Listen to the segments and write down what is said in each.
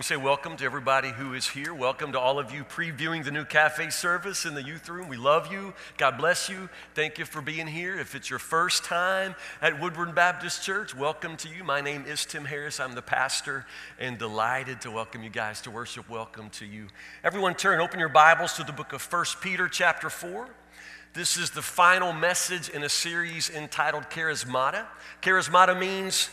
me say welcome to everybody who is here. Welcome to all of you previewing the new cafe service in the youth room. We love you. God bless you. Thank you for being here. If it's your first time at Woodward Baptist Church, welcome to you. My name is Tim Harris. I'm the pastor and delighted to welcome you guys to worship. Welcome to you. Everyone turn, open your Bibles to the book of 1 Peter chapter 4. This is the final message in a series entitled Charismata. Charismata means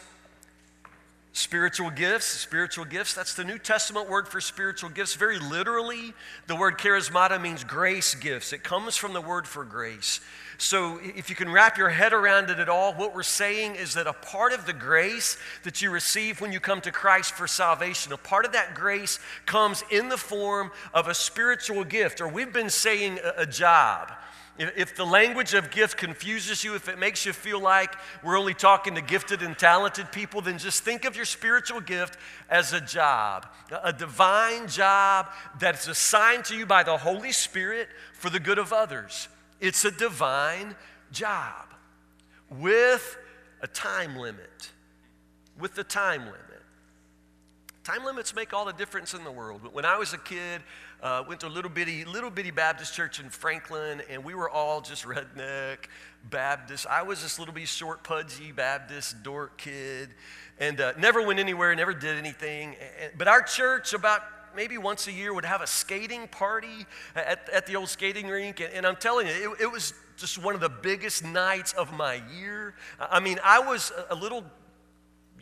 Spiritual gifts, spiritual gifts, that's the New Testament word for spiritual gifts. Very literally, the word charismata means grace gifts. It comes from the word for grace. So, if you can wrap your head around it at all, what we're saying is that a part of the grace that you receive when you come to Christ for salvation, a part of that grace comes in the form of a spiritual gift, or we've been saying a, job. If the language of gift confuses you, if it makes you feel like we're only talking to gifted and talented people, then just think of your spiritual gift as a job, a divine job that's assigned to you by the Holy Spirit for the good of others. It's a divine job with a time limit. With a time limit. Time limits make all the difference in the world. But when I was a kid, uh, went to a little bitty, little bitty Baptist church in Franklin, and we were all just redneck Baptist. I was this little bitty short, pudgy Baptist dork kid, and uh, never went anywhere, never did anything. But our church, about maybe once a year, would have a skating party at, at the old skating rink, and, and I'm telling you, it, it was just one of the biggest nights of my year. I mean, I was a little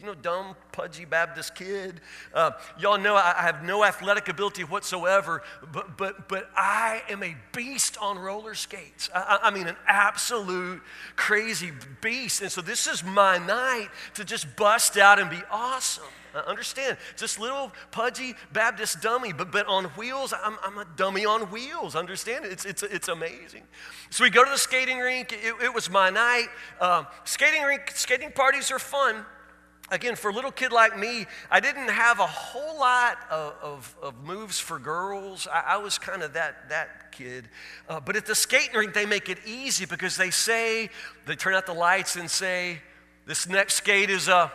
you know, dumb, pudgy Baptist kid. Uh, y'all know I, I have no athletic ability whatsoever, but, but, but I am a beast on roller skates. I, I mean, an absolute crazy beast. And so this is my night to just bust out and be awesome. I understand, just little pudgy Baptist dummy, but, but on wheels, I'm, I'm a dummy on wheels. Understand? It's, it's, it's amazing. So we go to the skating rink. It, it was my night. Uh, skating rink, skating parties are fun again, for a little kid like me, I didn't have a whole lot of, of, of moves for girls. I, I was kind of that, that kid. Uh, but at the skating rink, they make it easy because they say, they turn out the lights and say, this next skate is a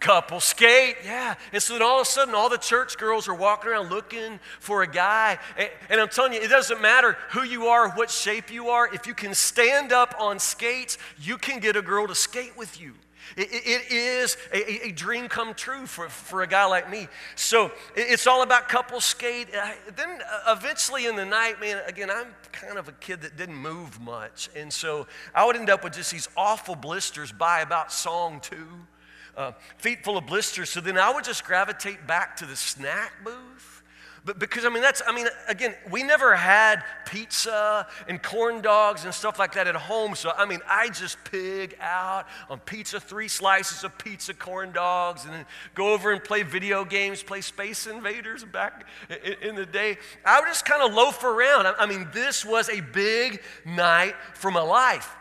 couple skate. Yeah. And so then all of a sudden, all the church girls are walking around looking for a guy. And, and, I'm telling you, it doesn't matter who you are, what shape you are. If you can stand up on skates, you can get a girl to skate with you. It, it is a, a, dream come true for, for a guy like me. So it's all about couple skate. Then uh, eventually in the night, man, again, I'm kind of a kid that didn't move much. And so I would end up with just these awful blisters by about song two, uh, feet full of blisters. So then I would just gravitate back to the snack booth but because, I mean, that's, I mean, again, we never had pizza and corn dogs and stuff like that at home. So, I mean, I just pig out on pizza, three slices of pizza, corn dogs, and then go over and play video games, play Space Invaders back in the day. I would just kind of loaf around. I mean, this was a big night for my life.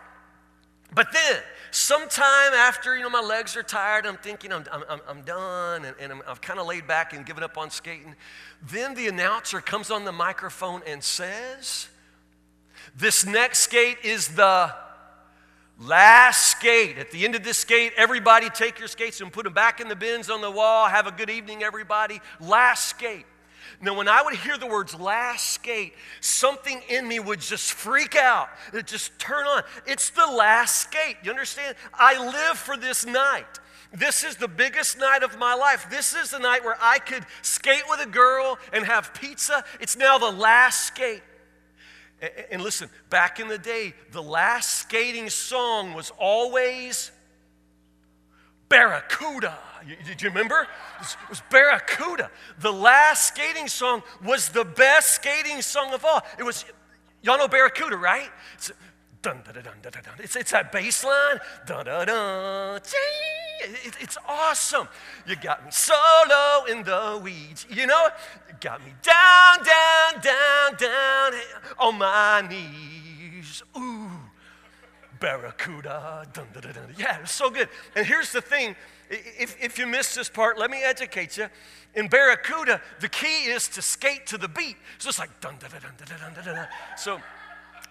But then, sometime after, you know, my legs are tired, I'm thinking I'm, I'm, I'm done and, and I'm, I've kind of laid back and given up on skating. Then the announcer comes on the microphone and says, This next skate is the last skate. At the end of this skate, everybody take your skates and put them back in the bins on the wall. Have a good evening, everybody. Last skate. Now, when I would hear the words last skate, something in me would just freak out. It just turn on. It's the last skate. You understand? I live for this night. This is the biggest night of my life. This is the night where I could skate with a girl and have pizza. It's now the last skate. And listen, back in the day, the last skating song was always Barracuda. Did you remember? It was Barracuda. The last skating song was the best skating song of all. It was, y'all know Barracuda, right? It's, dun, dun, dun, dun, dun, dun. It's, it's that bass line. Dun, dun, dun, it, it's awesome. You got me solo in the weeds. You know, you got me down, down, down, down on my knees. Ooh, Barracuda. Dun, dun, dun, dun. Yeah, it's so good. And here's the thing if, if you missed this part, let me educate you. In Barracuda, the key is to skate to the beat. So it's like dun dun dun dun dun dun dun. dun. So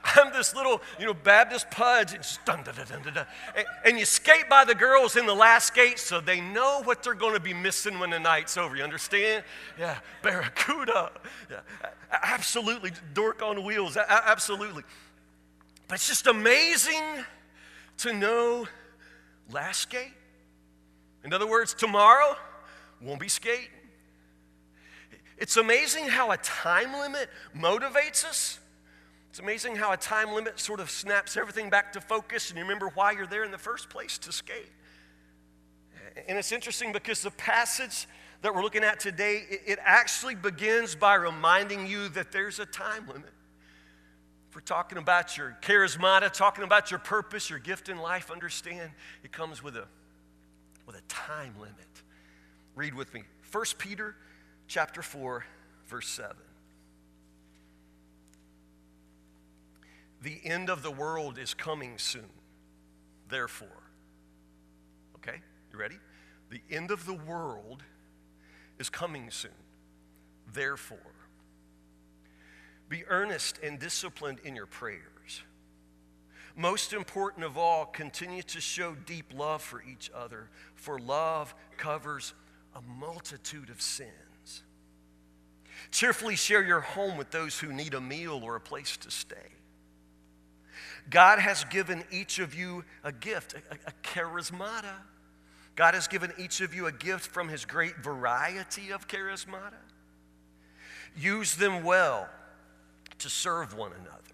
I'm this little, you know, Baptist pudge, and, dun, dun, dun, and, and, you skate by the girls in the last skate so they know what they're going to be missing when the night's over. You understand? Yeah, barracuda. Yeah. Absolutely, dork on wheels. Absolutely. But it's just amazing to know last skate in other words, tomorrow won't be skating. It's amazing how a time limit motivates us. It's amazing how a time limit sort of snaps everything back to focus and you remember why you're there in the first place to skate. And it's interesting because the passage that we're looking at today, it actually begins by reminding you that there's a time limit. If we're talking about your charismata, talking about your purpose, your gift in life, understand it comes with a, with a time limit. Read with me. 1 Peter chapter 4, verse 7. The end of the world is coming soon. Therefore, okay, you ready? The end of the world is coming soon. Therefore, be earnest and disciplined in your prayers. Most important of all, continue to show deep love for each other, for love covers a multitude of sins. Cheerfully share your home with those who need a meal or a place to stay. God has given each of you a gift, a, a charismata. God has given each of you a gift from his great variety of charismata. Use them well to serve one another.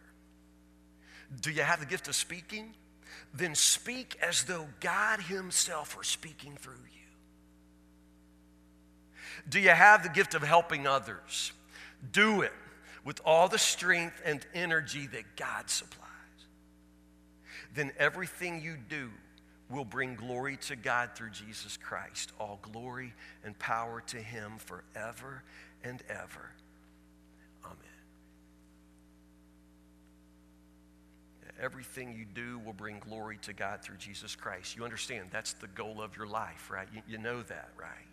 Do you have the gift of speaking? Then speak as though God Himself were speaking through you. Do you have the gift of helping others? Do it with all the strength and energy that God supplies then everything you do will bring glory to God through Jesus Christ. All glory and power to Him forever and ever. Everything you do will bring glory to God through Jesus Christ. You understand that's the goal of your life, right? You, you know that, right?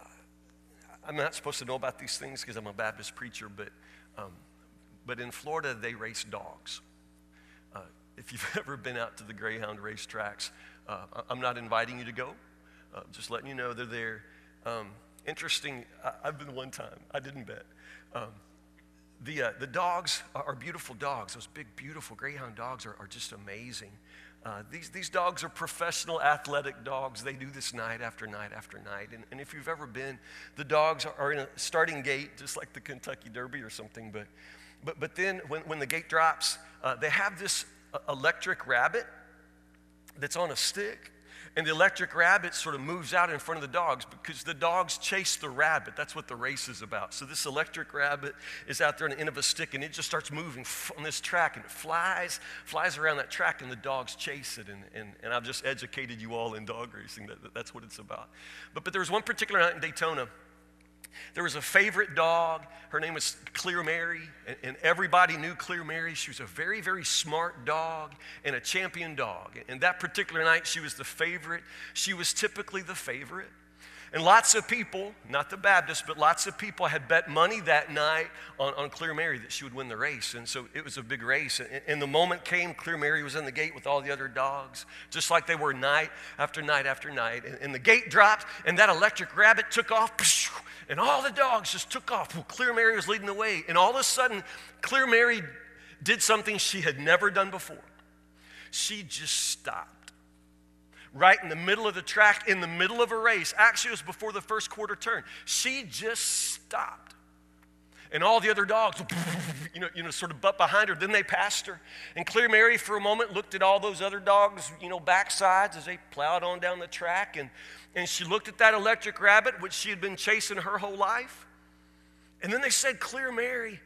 Uh, I'm not supposed to know about these things because I'm a Baptist preacher, but, um, but in Florida, they race dogs if you've ever been out to the Greyhound racetracks, uh, I'm not inviting you to go. Uh, just letting you know they're there. Um, interesting, I, have been one time. I didn't bet. Um, the, uh, the dogs are, beautiful dogs. Those big, beautiful Greyhound dogs are, are just amazing. Uh, these, these dogs are professional athletic dogs. They do this night after night after night. And, and if you've ever been, the dogs are, in a starting gate, just like the Kentucky Derby or something. But, but, but then when, when the gate drops, uh, they have this electric rabbit that's on a stick. And the electric rabbit sort of moves out in front of the dogs because the dogs chase the rabbit. That's what the race is about. So this electric rabbit is out there on the end of a stick and it just starts moving on this track and it flies, flies around that track and the dogs chase it. And, and, and I've just educated you all in dog racing. That, that's what it's about. But, but there was one particular night in Daytona there was a favorite dog. Her name was Clear Mary, and, and, everybody knew Clear Mary. She was a very, very smart dog and a champion dog. And that particular night, she was the favorite. She was typically the favorite. And lots of people, not the Baptists, but lots of people had bet money that night on, on Clear Mary that she would win the race. And so it was a big race. And, and the moment came, Clear Mary was in the gate with all the other dogs, just like they were night after night after night. And, and the gate dropped, and that electric rabbit took off, and all the dogs just took off. Well, Clear Mary was leading the way. And all of a sudden, Clear Mary did something she had never done before. She just stopped right in the middle of the track, in the middle of a race. Actually, it was before the first quarter turn. She just stopped. And all the other dogs, you know, you know, sort of butt behind her. Then they passed her. And Clear Mary, for a moment, looked at all those other dogs, you know, backsides as they plowed on down the track. And, and she looked at that electric rabbit, which she had been chasing her whole life. And then they said, Clear Mary,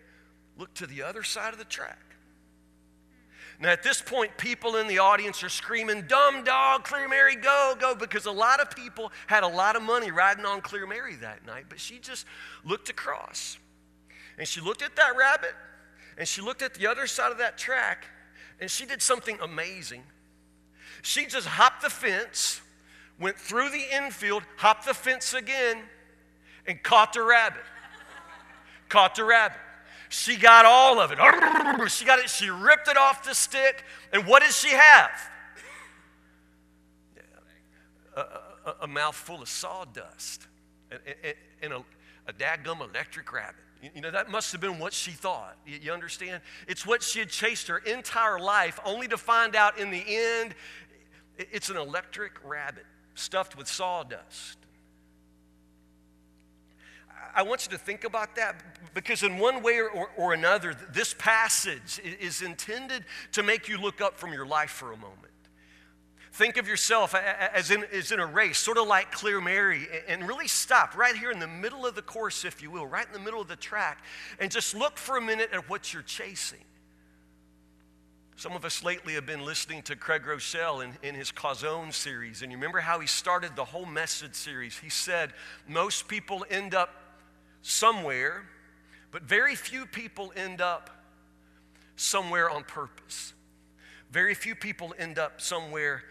look to the other side of the track. Now, at this point, people in the audience are screaming, Dumb dog, Clear Mary, go, go, because a lot of people had a lot of money riding on Clear Mary that night. But she just looked across and she looked at that rabbit and she looked at the other side of that track and she did something amazing. She just hopped the fence, went through the infield, hopped the fence again, and caught the rabbit. caught the rabbit. she got all of it. She got it, she ripped it off the stick. And what did she have? A, a, a mouthful of sawdust and, and, and a, a dadgum electric rabbit. You know, that must have been what she thought. You understand? It's what she had chased her entire life, only to find out in the end it's an electric rabbit stuffed with sawdust. I want you to think about that because, in one way or, or, another, this passage is intended to make you look up from your life for a moment. Think of yourself as in, as in a race, sort of like Clear Mary, and really stop right here in the middle of the course, if you will, right in the middle of the track, and just look for a minute at what you're chasing. Some of us lately have been listening to Craig Groeschel in, in his Causone series, and you remember how he started the whole message series. He said, Most people end up somewhere, but very few people end up somewhere on purpose. Very few people end up somewhere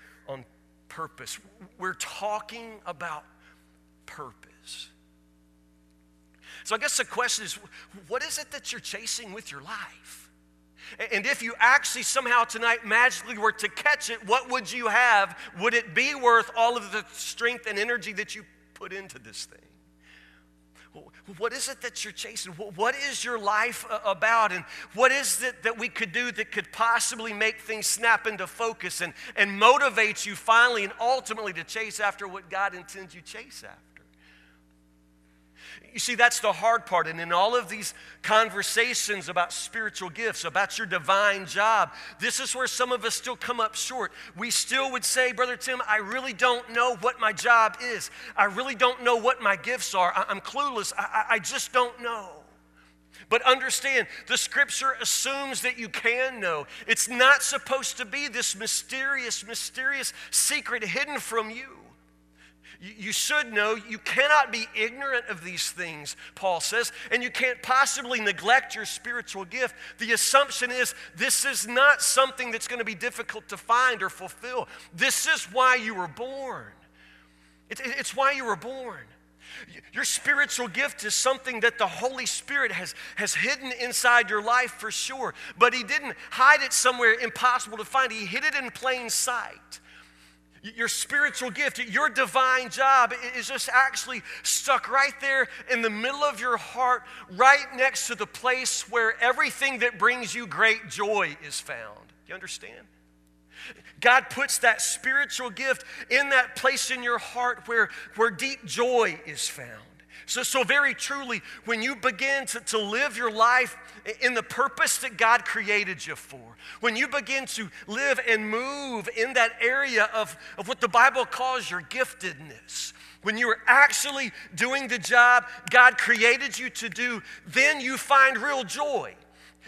purpose. We're talking about purpose. So I guess the question is what is it that you're chasing with your life? And if you actually somehow tonight magically were to catch it, what would you have? Would it be worth all of the strength and energy that you put into this thing? What is it that you're chasing? What is your life about? And what is it that we could do that could possibly make things snap into focus and, and motivate you finally and ultimately to chase after what God intends you chase after? You see, that's the hard part. And in all of these conversations about spiritual gifts, about your divine job, this is where some of us still come up short. We still would say, Brother Tim, I really don't know what my job is. I really don't know what my gifts are. I'm clueless. I, I just don't know. But understand, the scripture assumes that you can know. It's not supposed to be this mysterious, mysterious secret hidden from you. You should know you cannot be ignorant of these things, Paul says, and you can't possibly neglect your spiritual gift. The assumption is this is not something that's going to be difficult to find or fulfill. This is why you were born. It's why you were born. Your spiritual gift is something that the Holy Spirit has, has hidden inside your life for sure, but He didn't hide it somewhere impossible to find. He hid it in plain sight. Your spiritual gift, your divine job is just actually stuck right there in the middle of your heart, right next to the place where everything that brings you great joy is found. You understand? God puts that spiritual gift in that place in your heart where, where deep joy is found. So, so very truly, when you begin to, to live your life in the purpose that God created you for, when you begin to live and move in that area of, of what the Bible calls your giftedness, when you're actually doing the job God created you to do, then you find real joy.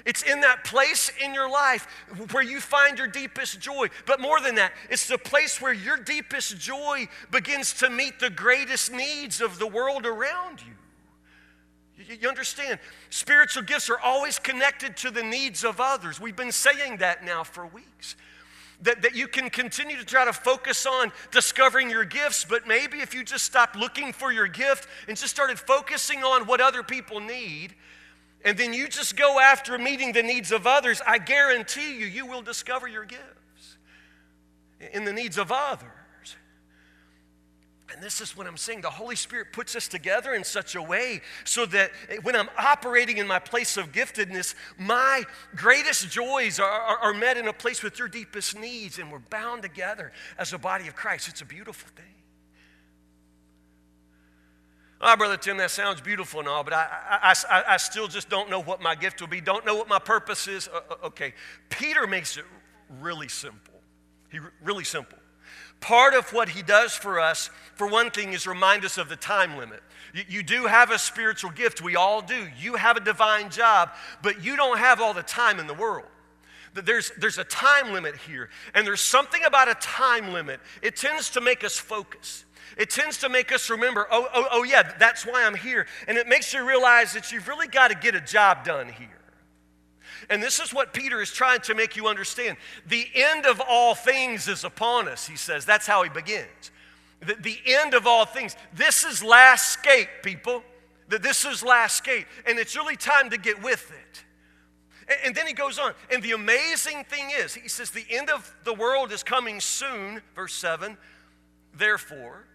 It's in that place in your life where you find your deepest joy. But more than that, it's the place where your deepest joy begins to meet the greatest needs of the world around you. You understand? Spiritual gifts are always connected to the needs of others. We've been saying that now for weeks. That, that you can continue to try to focus on discovering your gifts, but maybe if you just stopped looking for your gift and just started focusing on what other people need, and then you just go after meeting the needs of others, I guarantee you, you will discover your gifts in the needs of others. And this is what I'm saying. The Holy Spirit puts us together in such a way so that when I'm operating in my place of giftedness, my greatest joys are, are, are met in a place with your deepest needs, and we're bound together as a body of Christ. It's a beautiful thing. Oh, Brother Tim, that sounds beautiful and all, but I, I, I, I still just don't know what my gift will be, don't know what my purpose is. Uh, uh okay, Peter makes it really simple. He really simple. Part of what he does for us, for one thing, is remind us of the time limit. You, you do have a spiritual gift, we all do. You have a divine job, but you don't have all the time in the world there's, there's a time limit here. And there's something about a time limit, it tends to make us focus. It tends to make us remember, oh, oh, oh, yeah, that's why I'm here. And it makes you realize that you've really got to get a job done here. And this is what Peter is trying to make you understand. The end of all things is upon us, he says. That's how he begins. The, the end of all things. This is last skate, people. That this is last skate. And it's really time to get with it. And then he goes on. And the amazing thing is, he says, the end of the world is coming soon, verse 7. Therefore,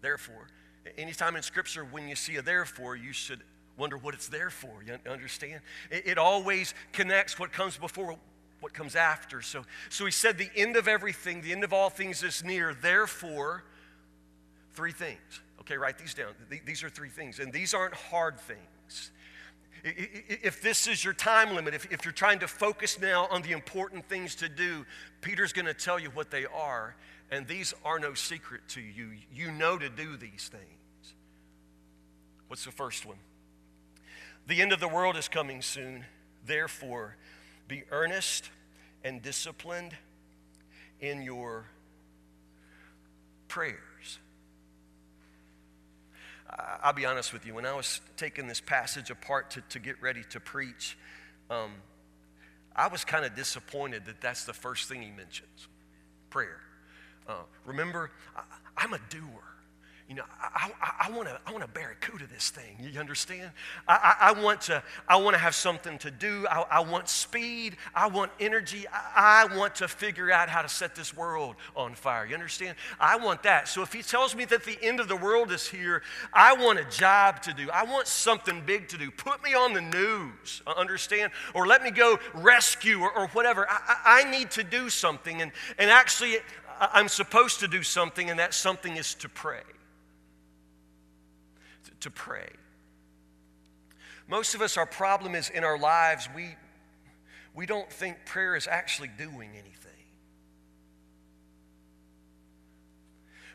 therefore, anytime in Scripture when you see a therefore, you should wonder what it's there for. You understand? It, it always connects what comes before what comes after. So, so he said, the end of everything, the end of all things is near. Therefore, three things. Okay, write these down. These are three things. And these aren't hard things. If this is your time limit, if, if you're trying to focus now on the important things to do, Peter's going to tell you what they are. And these are no secret to you. You know to do these things. What's the first one? The end of the world is coming soon. Therefore, be earnest and disciplined in your prayers. I'll be honest with you, when I was taking this passage apart to, to get ready to preach, um, I was kind of disappointed that that's the first thing he mentions prayer. Uh, remember, I, I'm a doer you know, I want to I want to barracuda this thing. You understand? I, I, I, want to I want to have something to do. I, I want speed. I want energy. I, I want to figure out how to set this world on fire. You understand? I want that. So if he tells me that the end of the world is here, I want a job to do. I want something big to do. Put me on the news. Uh, understand? Or let me go rescue or, or whatever. I, I need to do something, and and actually. I'm supposed to do something, and that something is to pray to pray. Most of us, our problem is in our lives, we, we don't think prayer is actually doing anything.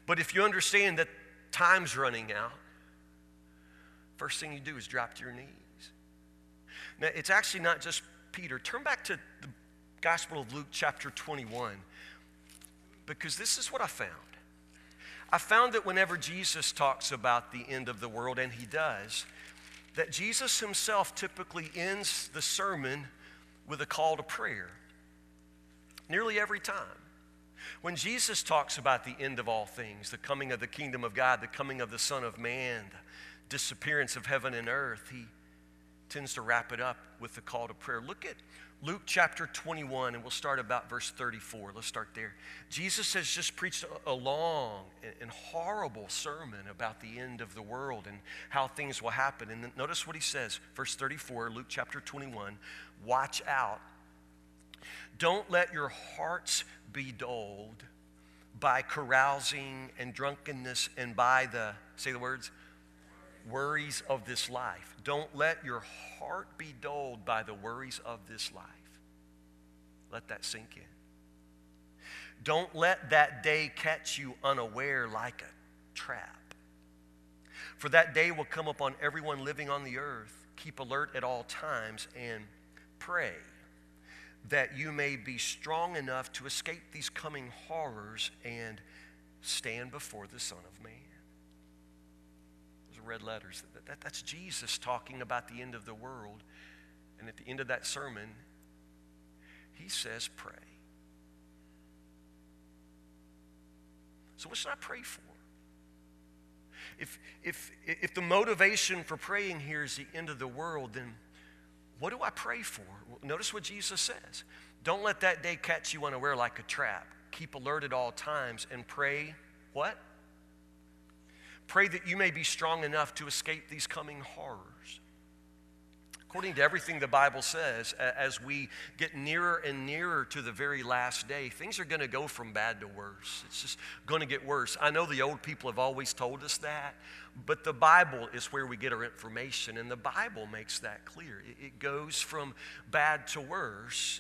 But if you understand that time's running out, first thing you do is drop to your knees. Now, it's actually not just Peter. Turn back to the Gospel of Luke, chapter 21, because this is what I found. I found that whenever Jesus talks about the end of the world, and he does, that Jesus himself typically ends the sermon with a call to prayer. Nearly every time. When Jesus talks about the end of all things, the coming of the kingdom of God, the coming of the Son of Man, the disappearance of heaven and earth, he tends to wrap it up with the call to prayer. Look at Luke chapter 21, and we'll start about verse 34. Let's start there. Jesus has just preached a long and horrible sermon about the end of the world and how things will happen. And notice what he says, verse 34, Luke chapter 21 Watch out. Don't let your hearts be dulled by carousing and drunkenness and by the, say the words, worries of this life. Don't let your heart be dulled by the worries of this life. Let that sink in. Don't let that day catch you unaware like a trap. For that day will come upon everyone living on the earth. Keep alert at all times and pray that you may be strong enough to escape these coming horrors and stand before the Son of Man red letters. That, that, that's Jesus talking about the end of the world. And at the end of that sermon, he says, Pray. So, what should I pray for? If, if, if the motivation for praying here is the end of the world, then what do I pray for? Notice what Jesus says. Don't let that day catch you unaware like a trap. Keep alert at all times and pray what? Pray that you may be strong enough to escape these coming horrors. According to everything the Bible says, as we get nearer and nearer to the very last day, things are going to go from bad to worse. It's just going to get worse. I know the old people have always told us that, but the Bible is where we get our information, and the Bible makes that clear. It goes from bad to worse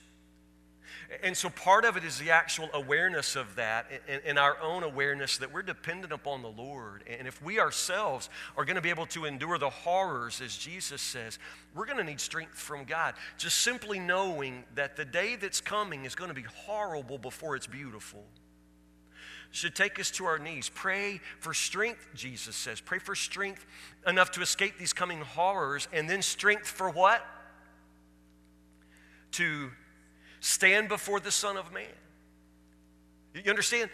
and so part of it is the actual awareness of that and, our own awareness that we're dependent upon the Lord. And if we ourselves are going to be able to endure the horrors, as Jesus says, we're going to need strength from God. Just simply knowing that the day that's coming is going to be horrible before it's beautiful should take us to our knees. Pray for strength, Jesus says. Pray for strength enough to escape these coming horrors, and then strength for what? To stand before the Son of Man. You understand?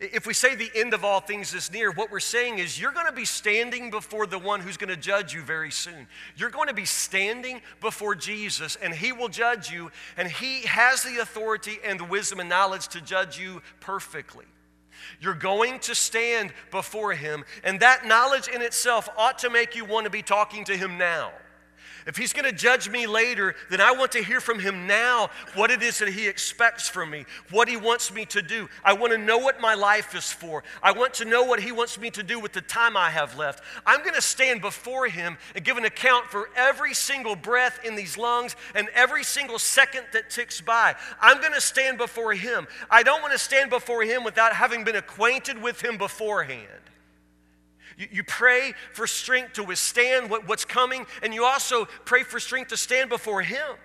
If we say the end of all things is near, what we're saying is you're going to be standing before the one who's going to judge you very soon. You're going to be standing before Jesus, and he will judge you, and he has the authority and the wisdom and knowledge to judge you perfectly. You're going to stand before him, and that knowledge in itself ought to make you want to be talking to him now. If he's going to judge me later, then I want to hear from him now what it is that he expects from me, what he wants me to do. I want to know what my life is for. I want to know what he wants me to do with the time I have left. I'm going to stand before him and give an account for every single breath in these lungs and every single second that ticks by. I'm going to stand before him. I don't want to stand before him without having been acquainted with him beforehand. You, pray for strength to withstand what, what's coming, and you also pray for strength to stand before Him.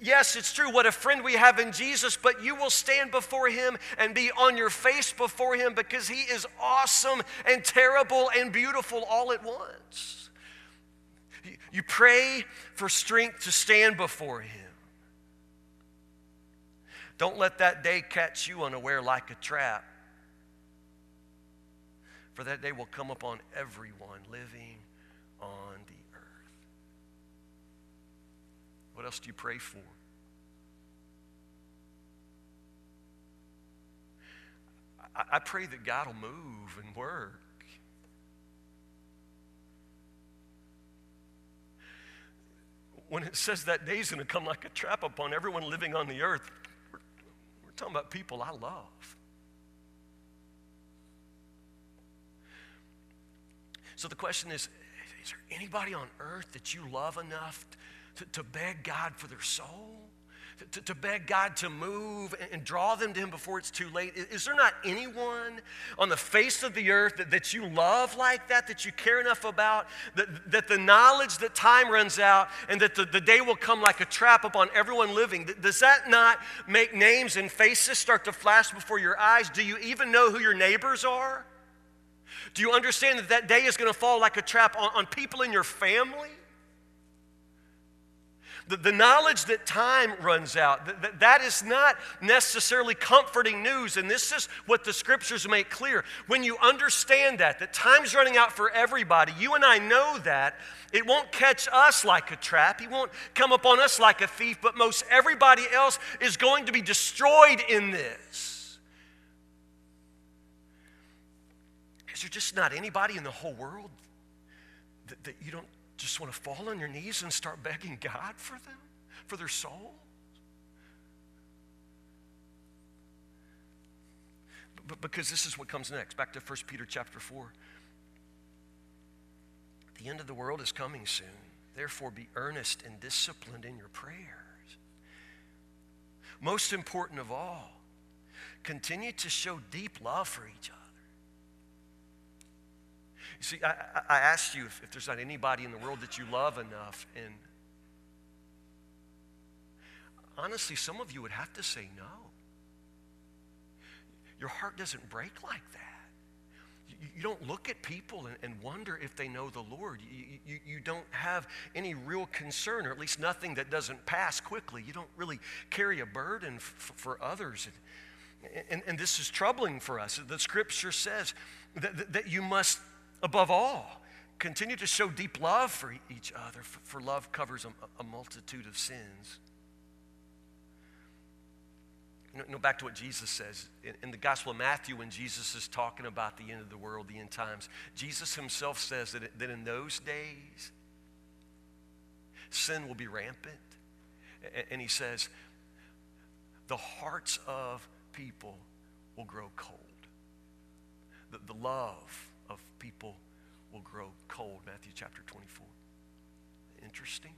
Yes, it's true. What a friend we have in Jesus, but you will stand before Him and be on your face before Him because He is awesome and terrible and beautiful all at once. You pray for strength to stand before Him. Don't let that day catch you unaware like a trap for that day will come upon everyone living on the earth. What else do you pray for? I, pray that God will move and work. When it says that day is going to come like a trap upon everyone living on the earth, we're talking about people I love. So the question is is there anybody on earth that you love enough to, to beg God for their soul? To, to, beg God to move and, draw them to Him before it's too late? Is, is, there not anyone on the face of the earth that, that you love like that, that you care enough about, that, that the knowledge that time runs out and that the, the day will come like a trap upon everyone living, does that not make names and faces start to flash before your eyes? Do you even know who your neighbors are? Do you understand that that day is going to fall like a trap on, on people in your family? The, the knowledge that time runs out, that, that is not necessarily comforting news. And this is what the scriptures make clear. When you understand that, that time's running out for everybody, you and I know that, it won't catch us like a trap. He won't come upon us like a thief, but most everybody else is going to be destroyed in this. Is there just not anybody in the whole world that, that you don't just want to fall on your knees and start begging God for them, for their soul? But because this is what comes next. Back to 1 Peter chapter 4. The end of the world is coming soon. Therefore, be earnest and disciplined in your prayers. Most important of all, continue to show deep love for each other. You see, I, I asked you if, if there's not anybody in the world that you love enough, and honestly, some of you would have to say no. Your heart doesn't break like that. You, you don't look at people and, and, wonder if they know the Lord. You, you, you don't have any real concern, or at least nothing that doesn't pass quickly. You don't really carry a burden f- for others. And, and, and, this is troubling for us. The scripture says that, that, that you must Above all, continue to show deep love for each other, for love covers a, multitude of sins. You know, back to what Jesus says in, the Gospel of Matthew, when Jesus is talking about the end of the world, the end times, Jesus himself says that, that in those days, sin will be rampant. And, he says, the hearts of people will grow cold. The, the love of people will grow cold. Matthew chapter 24. Interesting.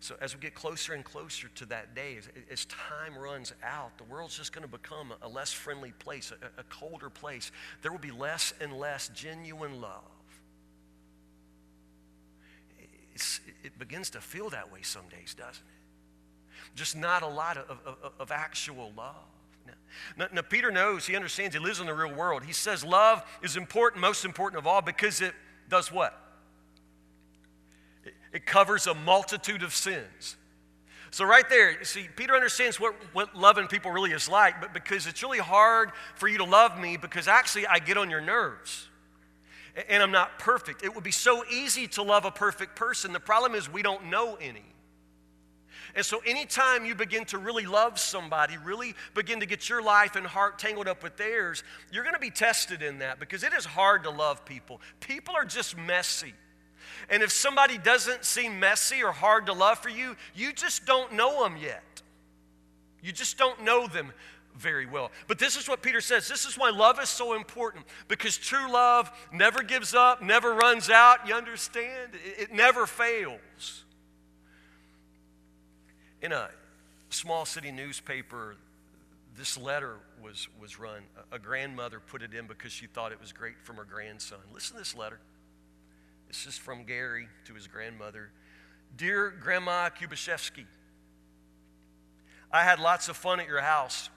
So, as we get closer and closer to that day, as, as time runs out, the world's just going to become a, less friendly place, a, a colder place. There will be less and less genuine love. It's, it begins to feel that way some days, doesn't it? Just not a lot of, of, of actual love. Now, now, Peter knows, he understands, he lives in the real world. He says love is important, most important of all, because it does what? It, it covers a multitude of sins. So, right there, you see, Peter understands what, what loving people really is like, but because it's really hard for you to love me because actually I get on your nerves and I'm not perfect. It would be so easy to love a perfect person. The problem is we don't know any. And so, anytime you begin to really love somebody, really begin to get your life and heart tangled up with theirs, you're going to be tested in that because it is hard to love people. People are just messy. And if somebody doesn't seem messy or hard to love for you, you just don't know them yet. You just don't know them very well. But this is what Peter says. This is why love is so important because true love never gives up, never runs out. You understand? It, never fails. In a small city newspaper, this letter was, was run. A grandmother put it in because she thought it was great from her grandson. Listen to this letter. This is from Gary to his grandmother. Dear Grandma Kubashevsky, I had lots of fun at your house.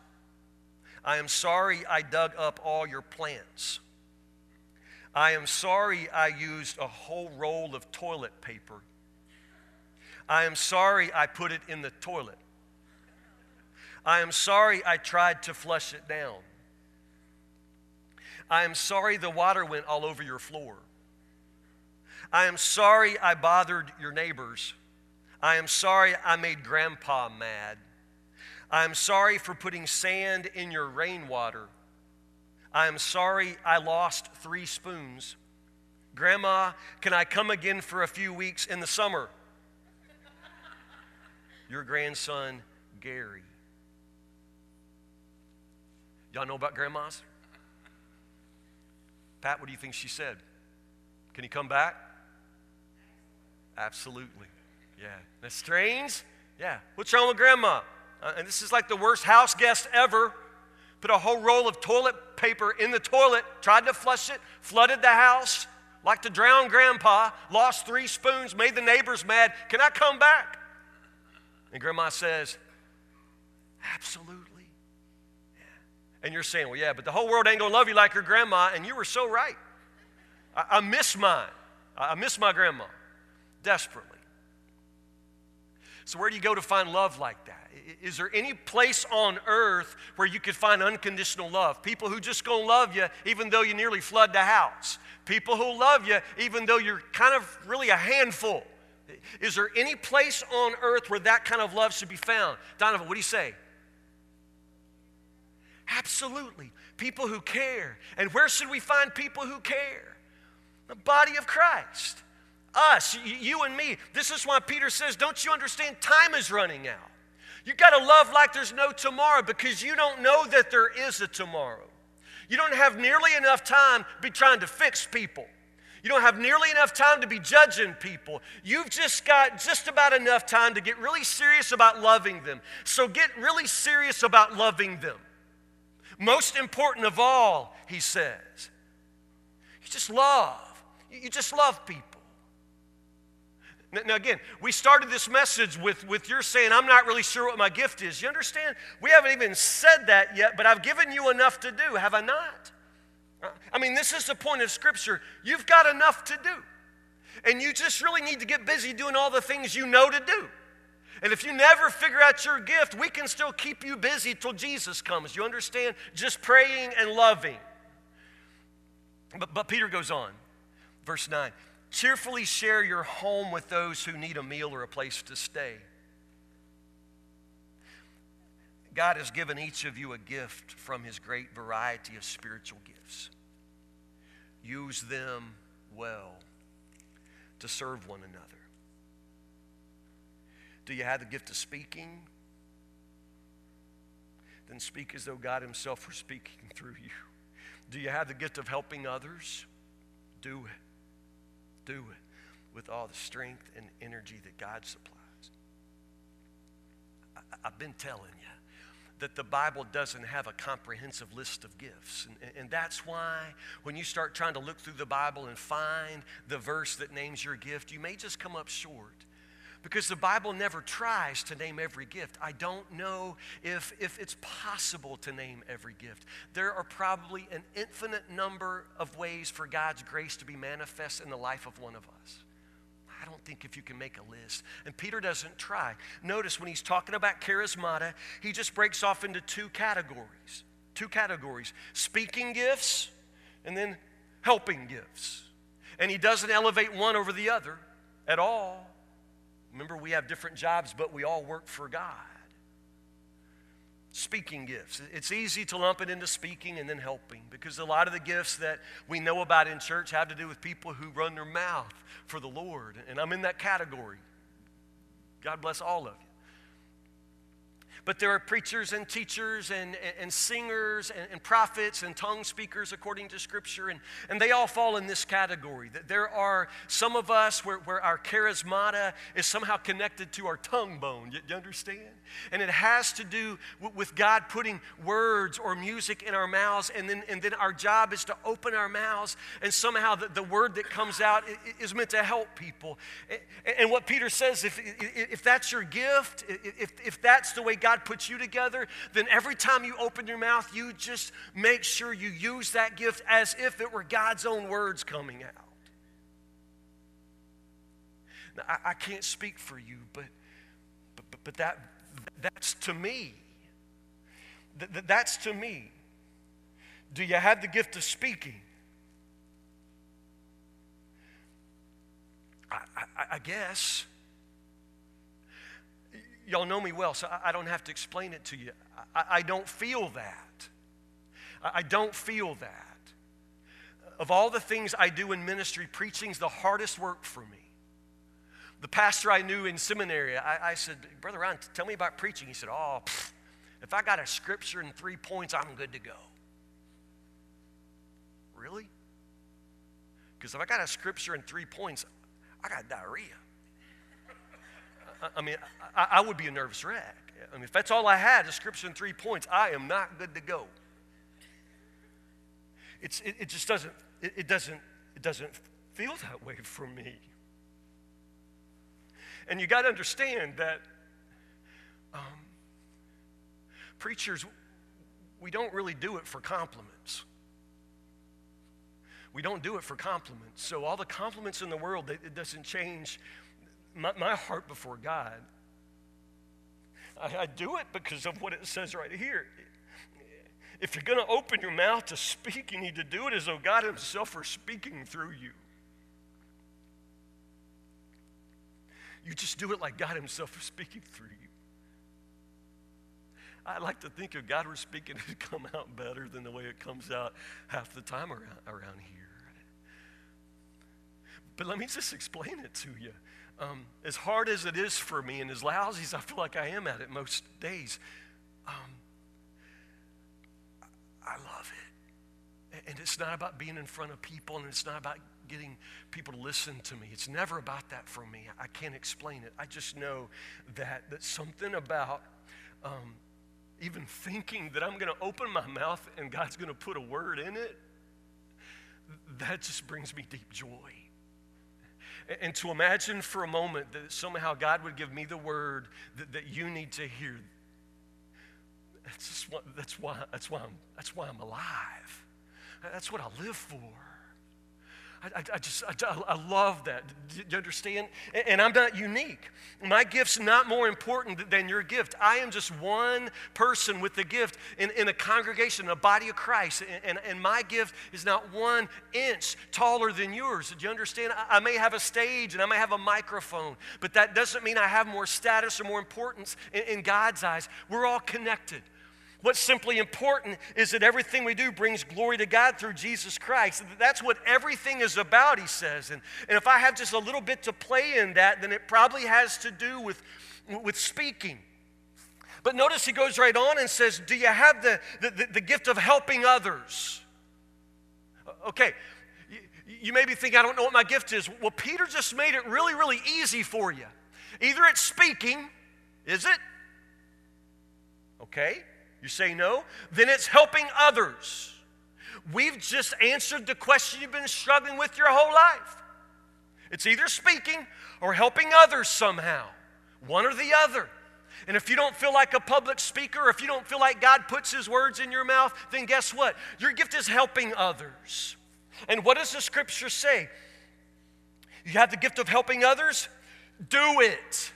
I am sorry I dug up all your plants. I am sorry I used a whole roll of toilet paper. I am sorry I put it in the toilet. I am sorry I tried to flush it down. I am sorry the water went all over your floor. I am sorry I bothered your neighbors. I am sorry I made grandpa mad. I am sorry for putting sand in your rainwater. I am sorry I lost three spoons. Grandma, can I come again for a few weeks in the summer? Your grandson, Gary. Y'all know about grandmas? Pat, what do you think she said? Can he come back? Absolutely. Yeah. That's strange? Yeah. What's wrong with grandma? Uh, and this is like the worst house guest ever. Put a whole roll of toilet paper in the toilet, tried to flush it, flooded the house, like to drown grandpa, lost three spoons, made the neighbors mad. Can I come back? And grandma says, Absolutely. Yeah. And you're saying, Well, yeah, but the whole world ain't gonna love you like your grandma, and you were so right. I, I miss mine. I miss my grandma desperately. So, where do you go to find love like that? Is there any place on earth where you could find unconditional love? People who just gonna love you even though you nearly flood the house. People who love you even though you're kind of really a handful. Is there any place on earth where that kind of love should be found? Donovan, what do you say? Absolutely. People who care. And where should we find people who care? The body of Christ. Us, you and me. This is why Peter says, Don't you understand? Time is running out. You got to love like there's no tomorrow because you don't know that there is a tomorrow. You don't have nearly enough time to be trying to fix people. You don't have nearly enough time to be judging people. You've just got just about enough time to get really serious about loving them. So get really serious about loving them. Most important of all, he says, you just love. You just love people. Now, again, we started this message with, with your saying, I'm not really sure what my gift is. You understand? We haven't even said that yet, but I've given you enough to do, have I not? I mean, this is the point of Scripture. You've got enough to do. And you just really need to get busy doing all the things you know to do. And if you never figure out your gift, we can still keep you busy till Jesus comes. You understand? Just praying and loving. But, but Peter goes on, verse 9 cheerfully share your home with those who need a meal or a place to stay. God has given each of you a gift from his great variety of spiritual gifts. Use them well to serve one another. Do you have the gift of speaking? Then speak as though God Himself were speaking through you. Do you have the gift of helping others? Do it. Do it with all the strength and energy that God supplies. I, have been telling you that the Bible doesn't have a comprehensive list of gifts. And, and, that's why when you start trying to look through the Bible and find the verse that names your gift, you may just come up short. Because the Bible never tries to name every gift. I don't know if, if it's possible to name every gift. There are probably an infinite number of ways for God's grace to be manifest in the life of one of us. Don't think if you can make a list. And Peter doesn't try. Notice when he's talking about charismata, he just breaks off into two categories. Two categories speaking gifts and then helping gifts. And he doesn't elevate one over the other at all. Remember, we have different jobs, but we all work for God. Speaking gifts. It's easy to lump it into speaking and then helping because a lot of the gifts that we know about in church have to do with people who run their mouth for the Lord. And I'm in that category. God bless all of you. But there are preachers and teachers and, and singers and, and, prophets and tongue speakers according to Scripture, and, and they all fall in this category. That there are some of us where, where our charismata is somehow connected to our tongue bone. You, understand? And it has to do with, God putting words or music in our mouths, and then, and then our job is to open our mouths, and somehow the, the word that comes out is meant to help people. And, and what Peter says if, if that's your gift, if, if that's the way God God puts you together, then every time you open your mouth, you just make sure you use that gift as if it were God's own words coming out. Now, I, I can't speak for you, but, but, but, but that, that's to me. Th- that's to me. Do you have the gift of speaking? I, I, I guess y'all know me well, so I, don't have to explain it to you. I, don't feel that. I, don't feel that. Of all the things I do in ministry, preaching's the hardest work for me. The pastor I knew in seminary, I, I said, Brother Ron, tell me about preaching. He said, Oh, if I got a scripture and three points, I'm good to go. Really? Because if I got a scripture and three points, I got diarrhea. I mean, I, I would be a nervous wreck. I mean, if that's all I had, a scripture in three points, I am not good to go. It's, it, it just doesn't, it, it, doesn't, it doesn't feel that way for me. And you got to understand that um, preachers, we don't really do it for compliments. We don't do it for compliments. So all the compliments in the world, it doesn't change my, my heart before God. I, I do it because of what it says right here. If you're going to open your mouth to speak, you need to do it as though God Himself were speaking through you. You just do it like God Himself is speaking through you. I like to think if God were speaking, it'd come out better than the way it comes out half the time around, around here. But let me just explain it to you um, as hard as it is for me and as lousy as I feel like I am at it most days, um, I love it. And it's not about being in front of people and it's not about getting people to listen to me. It's never about that for me. I can't explain it. I just know that, that something about um, even thinking that I'm going to open my mouth and God's going to put a word in it, that just brings me deep joy. And to imagine for a moment that somehow God would give me the word that, that you need to hear. That's, just what, that's, why, that's, why I'm, that's why I'm alive. That's what I live for. I, I, just, I, I, love that. Do you understand? And, I'm not unique. My gift's not more important than your gift. I am just one person with the gift in, in a congregation, a body of Christ. And, and, and my gift is not one inch taller than yours. Do you understand? I, I may have a stage and I may have a microphone, but that doesn't mean I have more status or more importance in, in God's eyes. We're all connected. What's simply important is that everything we do brings glory to God through Jesus Christ. That's what everything is about, he says. And, and if I have just a little bit to play in that, then it probably has to do with, with speaking. But notice he goes right on and says, Do you have the, the, the gift of helping others? Okay, you, you may be thinking, I don't know what my gift is. Well, Peter just made it really, really easy for you. Either it's speaking, is it? Okay. You say no? Then it's helping others. We've just answered the question you've been struggling with your whole life. It's either speaking or helping others somehow, one or the other. And if you don't feel like a public speaker, if you don't feel like God puts His words in your mouth, then guess what? Your gift is helping others. And what does the scripture say? You have the gift of helping others? Do it.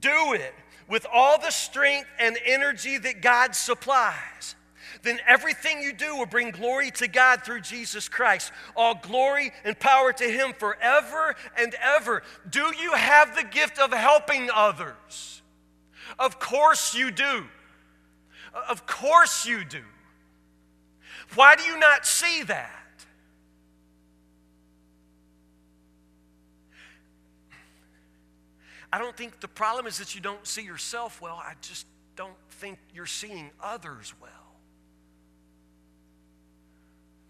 Do it with all the strength and energy that God supplies. Then everything you do will bring glory to God through Jesus Christ. All glory and power to Him forever and ever. Do you have the gift of helping others? Of course you do. Of course you do. Why do you not see that? I don't think the problem is that you don't see yourself well. I just don't think you're seeing others well.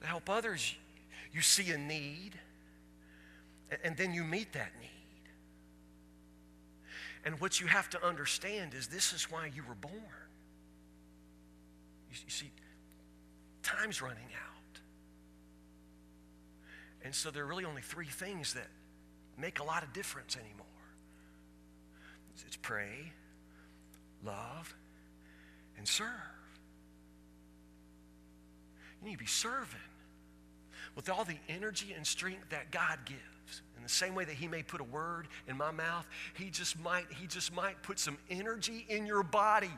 To help others, you see a need, and then you meet that need. And what you have to understand is this is why you were born. You, see, time's running out. And so there are really only three things that make a lot of difference anymore it's pray, love, and serve. You need to be serving with all the energy and strength that God gives. In the same way that He may put a word in my mouth, He just might, He just might put some energy in your body.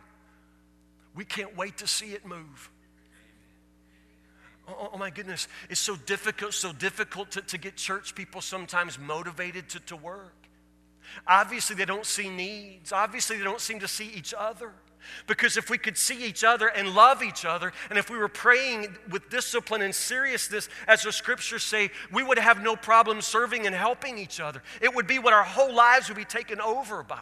We can't wait to see it move. Oh, oh, oh my goodness, it's so difficult, so difficult to, to get church people sometimes motivated to, to work. Obviously, they don't see needs. Obviously, they don't seem to see each other. Because if we could see each other and love each other, and if we were praying with discipline and seriousness, as the scriptures say, we would have no problem serving and helping each other. It would be what our whole lives would be taken over by.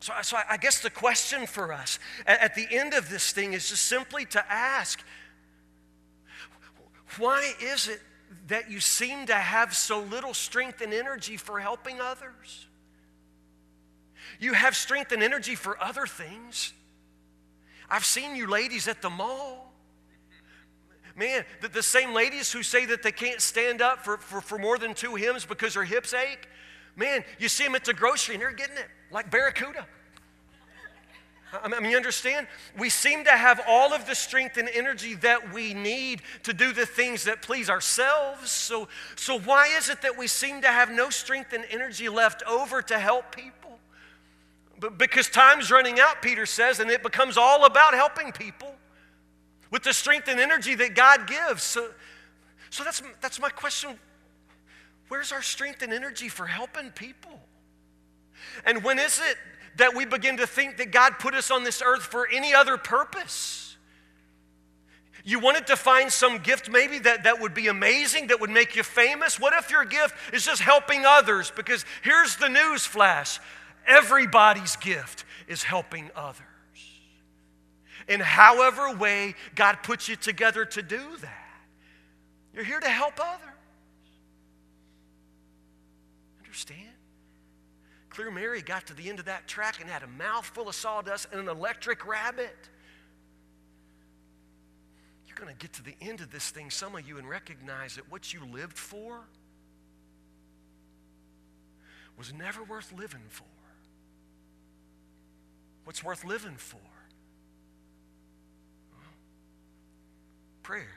So, so I guess the question for us at, at the end of this thing is just simply to ask why is it that you seem to have so little strength and energy for helping others? You have strength and energy for other things. I've seen you ladies at the mall. Man, the, the same ladies who say that they can't stand up for, for, for more than two hymns because their hips ache. Man, you see them at the grocery and they're getting it like Barracuda. I mean, you understand? We seem to have all of the strength and energy that we need to do the things that please ourselves. So, so why is it that we seem to have no strength and energy left over to help people? But Because time's running out, Peter says, and it becomes all about helping people with the strength and energy that God gives. So, so that's, that's my question. Where's our strength and energy for helping people? And when is it that we begin to think that God put us on this earth for any other purpose? You wanted to find some gift maybe that, that would be amazing, that would make you famous? What if your gift is just helping others? Because here's the news flash Everybody's gift is helping others. In however way God puts you together to do that, you're here to help others. Understand? Clear Mary got to the end of that track and had a mouthful of sawdust and an electric rabbit. You're going to get to the end of this thing, some of you, and recognize that what you lived for was never worth living for. What's worth living for? Prayer,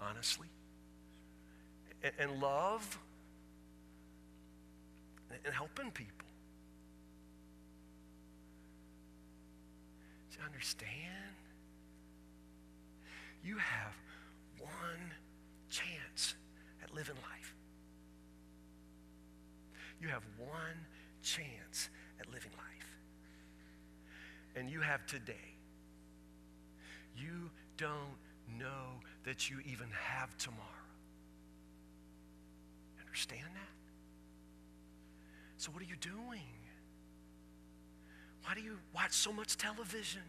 honestly, and love, and helping people. Do you understand? You have one chance at living life. You have one chance at living life and you have today, you don't know that you even have tomorrow. Understand that? So, what are you doing? Why do you watch so much television?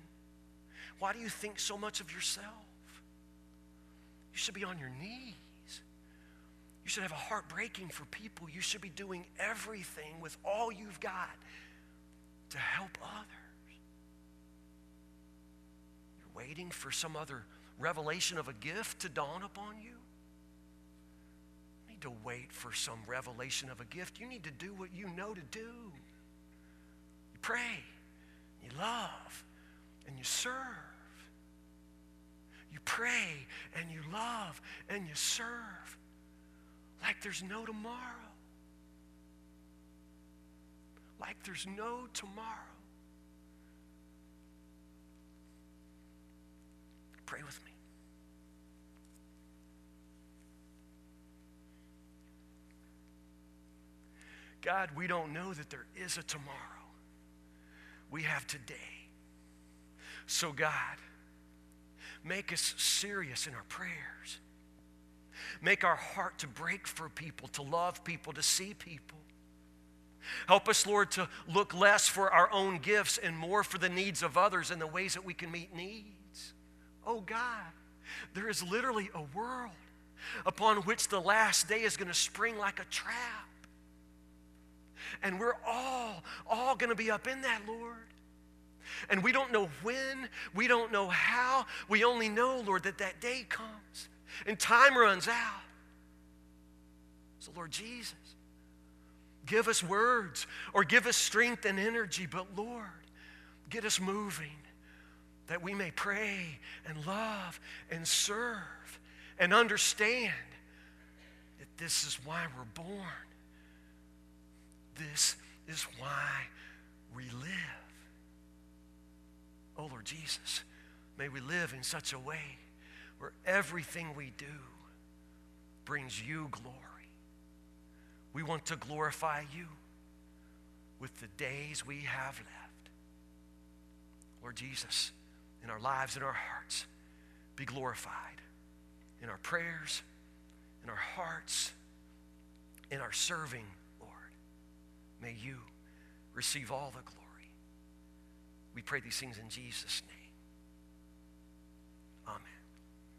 Why do you think so much of yourself? You should be on your knees. You should have a heart breaking for people. You should be doing everything with all you've got to help others You're waiting for some other revelation of a gift to dawn upon you? To wait for some revelation of a gift. You need to do what you know to do. You pray, you love, and you serve. You pray and you love and you serve. like there's no tomorrow. Like there's no tomorrow. Pray with me. God, we don't know that there is a tomorrow. We have today. So, God, make us serious in our prayers. Make our heart to break for people, to love people, to see people. Help us, Lord, to look less for our own gifts and more for the needs of others and the ways that we can meet needs. Oh, God, there is literally a world upon which the last day is going to spring like a trap. And we're all, all going to be up in that, Lord. And we don't know when, we don't know how. We only know, Lord, that that day comes and time runs out. So, Lord Jesus, give us words or give us strength and energy, but Lord, get us moving that we may pray and love and serve and understand that this is why we're born. This is why we live. Oh, Lord Jesus, may we live in such a way where everything we do brings you glory. We want to glorify you with the days we have left. Lord Jesus, in our lives, in our hearts, be glorified in our prayers, in our hearts, in our serving May you receive all the glory. We pray these things in Jesus' name.